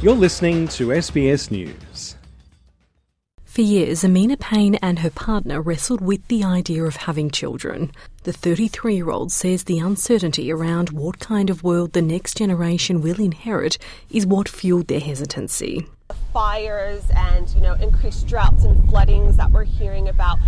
You're listening to SBS News. For years, Amina Payne and her partner wrestled with the idea of having children. The 33 year old says the uncertainty around what kind of world the next generation will inherit is what fueled their hesitancy. Fires and, you know, increased droughts and floodings that we're hearing about,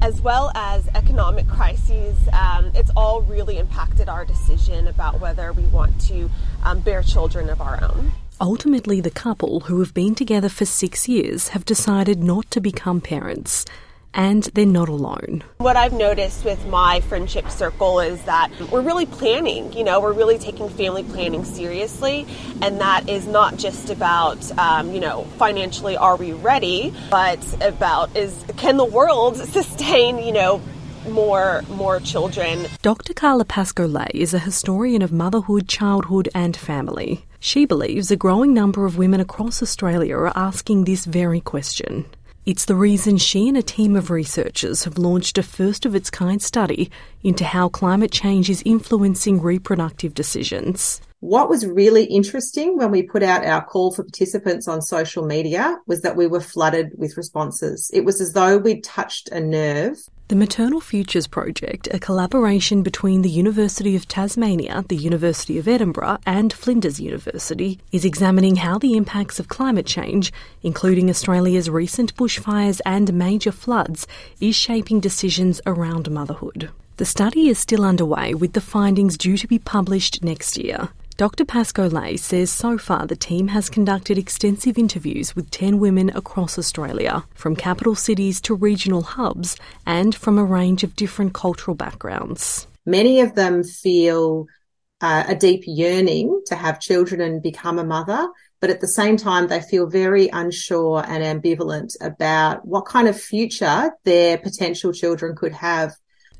as well as economic crises, um, it's all really impacted our decision about whether we want to um, bear children of our own. Ultimately, the couple, who have been together for six years, have decided not to become parents. And they're not alone. What I've noticed with my friendship circle is that we're really planning, you know, we're really taking family planning seriously. And that is not just about, um, you know, financially, are we ready, but about is can the world sustain, you know, more more children. Dr. Carla Pascoe is a historian of motherhood, childhood and family. She believes a growing number of women across Australia are asking this very question. It's the reason she and a team of researchers have launched a first of its kind study into how climate change is influencing reproductive decisions. What was really interesting when we put out our call for participants on social media was that we were flooded with responses. It was as though we'd touched a nerve the Maternal Futures Project, a collaboration between the University of Tasmania, the University of Edinburgh, and Flinders University, is examining how the impacts of climate change, including Australia's recent bushfires and major floods, is shaping decisions around motherhood. The study is still underway with the findings due to be published next year. Dr. Pascoe says so far the team has conducted extensive interviews with 10 women across Australia, from capital cities to regional hubs, and from a range of different cultural backgrounds. Many of them feel uh, a deep yearning to have children and become a mother, but at the same time, they feel very unsure and ambivalent about what kind of future their potential children could have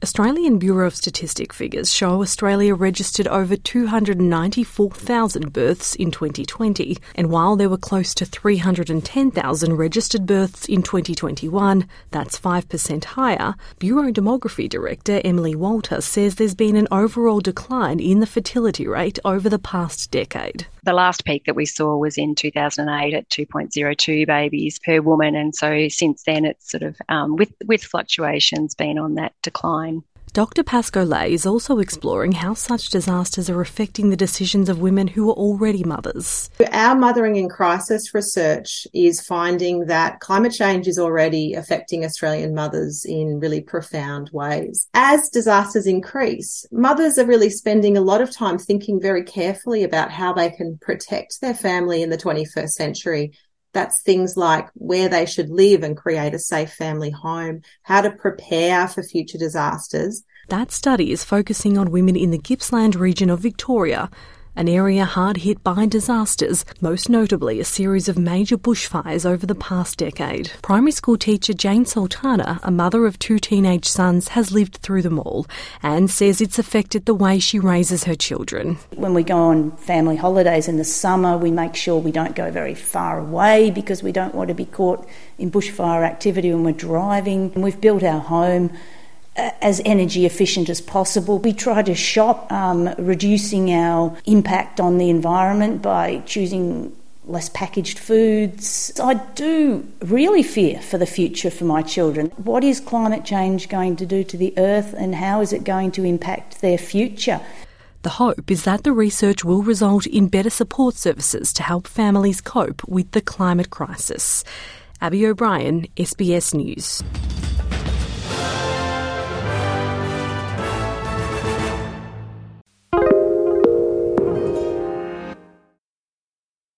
Australian Bureau of Statistic figures show Australia registered over 294,000 births in 2020, and while there were close to 310,000 registered births in 2021, that's 5% higher, Bureau Demography Director Emily Walter says there's been an overall decline in the fertility rate over the past decade. The last peak that we saw was in 2008 at 2.02 babies per woman, and so since then it's sort of, um, with, with fluctuations, been on that decline. Dr. Pascoe Lay is also exploring how such disasters are affecting the decisions of women who are already mothers. Our Mothering in Crisis research is finding that climate change is already affecting Australian mothers in really profound ways. As disasters increase, mothers are really spending a lot of time thinking very carefully about how they can protect their family in the 21st century that's things like where they should live and create a safe family home, how to prepare for future disasters. That study is focusing on women in the Gippsland region of Victoria an area hard hit by disasters, most notably a series of major bushfires over the past decade. Primary school teacher Jane Sultana, a mother of two teenage sons, has lived through them all and says it's affected the way she raises her children. When we go on family holidays in the summer, we make sure we don't go very far away because we don't want to be caught in bushfire activity when we're driving. And We've built our home as energy efficient as possible. We try to shop, um, reducing our impact on the environment by choosing less packaged foods. I do really fear for the future for my children. What is climate change going to do to the earth and how is it going to impact their future? The hope is that the research will result in better support services to help families cope with the climate crisis. Abby O'Brien, SBS News.